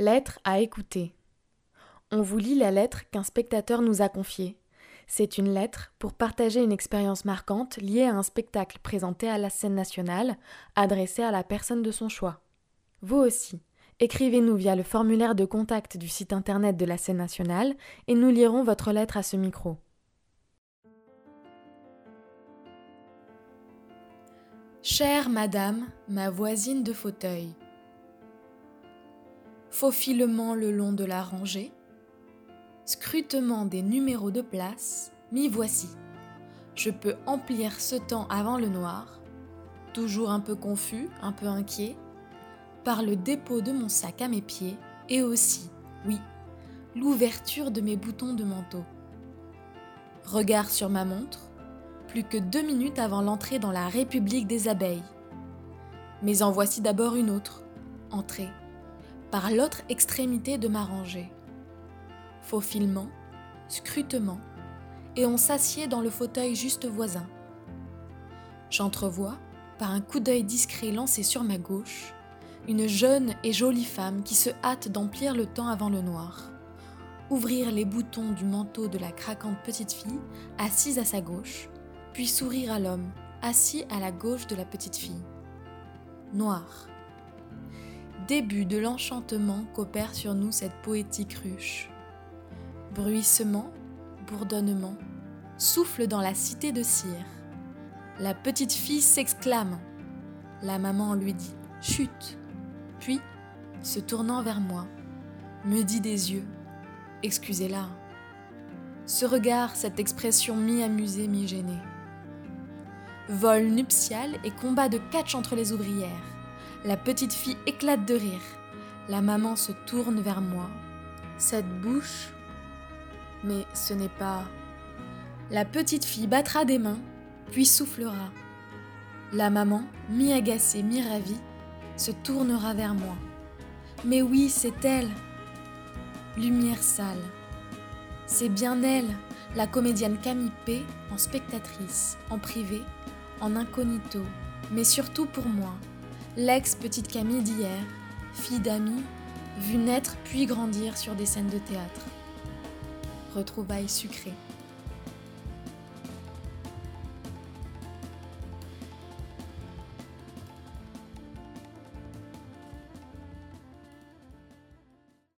Lettre à écouter. On vous lit la lettre qu'un spectateur nous a confiée. C'est une lettre pour partager une expérience marquante liée à un spectacle présenté à la scène nationale, adressé à la personne de son choix. Vous aussi, écrivez-nous via le formulaire de contact du site internet de la scène nationale et nous lirons votre lettre à ce micro. Chère madame, ma voisine de fauteuil, faufilement le long de la rangée, scrutement des numéros de place, m'y voici. Je peux emplir ce temps avant le noir, toujours un peu confus, un peu inquiet, par le dépôt de mon sac à mes pieds et aussi, oui, l'ouverture de mes boutons de manteau. Regard sur ma montre, plus que deux minutes avant l'entrée dans la République des abeilles. Mais en voici d'abord une autre, entrée par l'autre extrémité de ma rangée. Faufilement, scrutement, et on s'assied dans le fauteuil juste voisin. J'entrevois, par un coup d'œil discret lancé sur ma gauche, une jeune et jolie femme qui se hâte d'emplir le temps avant le noir, ouvrir les boutons du manteau de la craquante petite fille assise à sa gauche, puis sourire à l'homme assis à la gauche de la petite fille. Noir début de l'enchantement qu'opère sur nous cette poétique ruche. Bruissement, bourdonnement, souffle dans la cité de cire. La petite fille s'exclame. La maman lui dit Chut Puis, se tournant vers moi, me dit des yeux Excusez-la. Ce regard, cette expression mi-amusée, mi-gênée. Vol nuptial et combat de catch entre les ouvrières la petite fille éclate de rire. La maman se tourne vers moi. Cette bouche. Mais ce n'est pas. La petite fille battra des mains, puis soufflera. La maman, mi-agacée, mi-ravie, se tournera vers moi. Mais oui, c'est elle. Lumière sale. C'est bien elle, la comédienne Camille P, en spectatrice, en privé, en incognito, mais surtout pour moi, l'ex-petite Camille d'hier, fille d'amis, vue naître puis grandir sur des scènes de théâtre. Retrouvailles sucrées.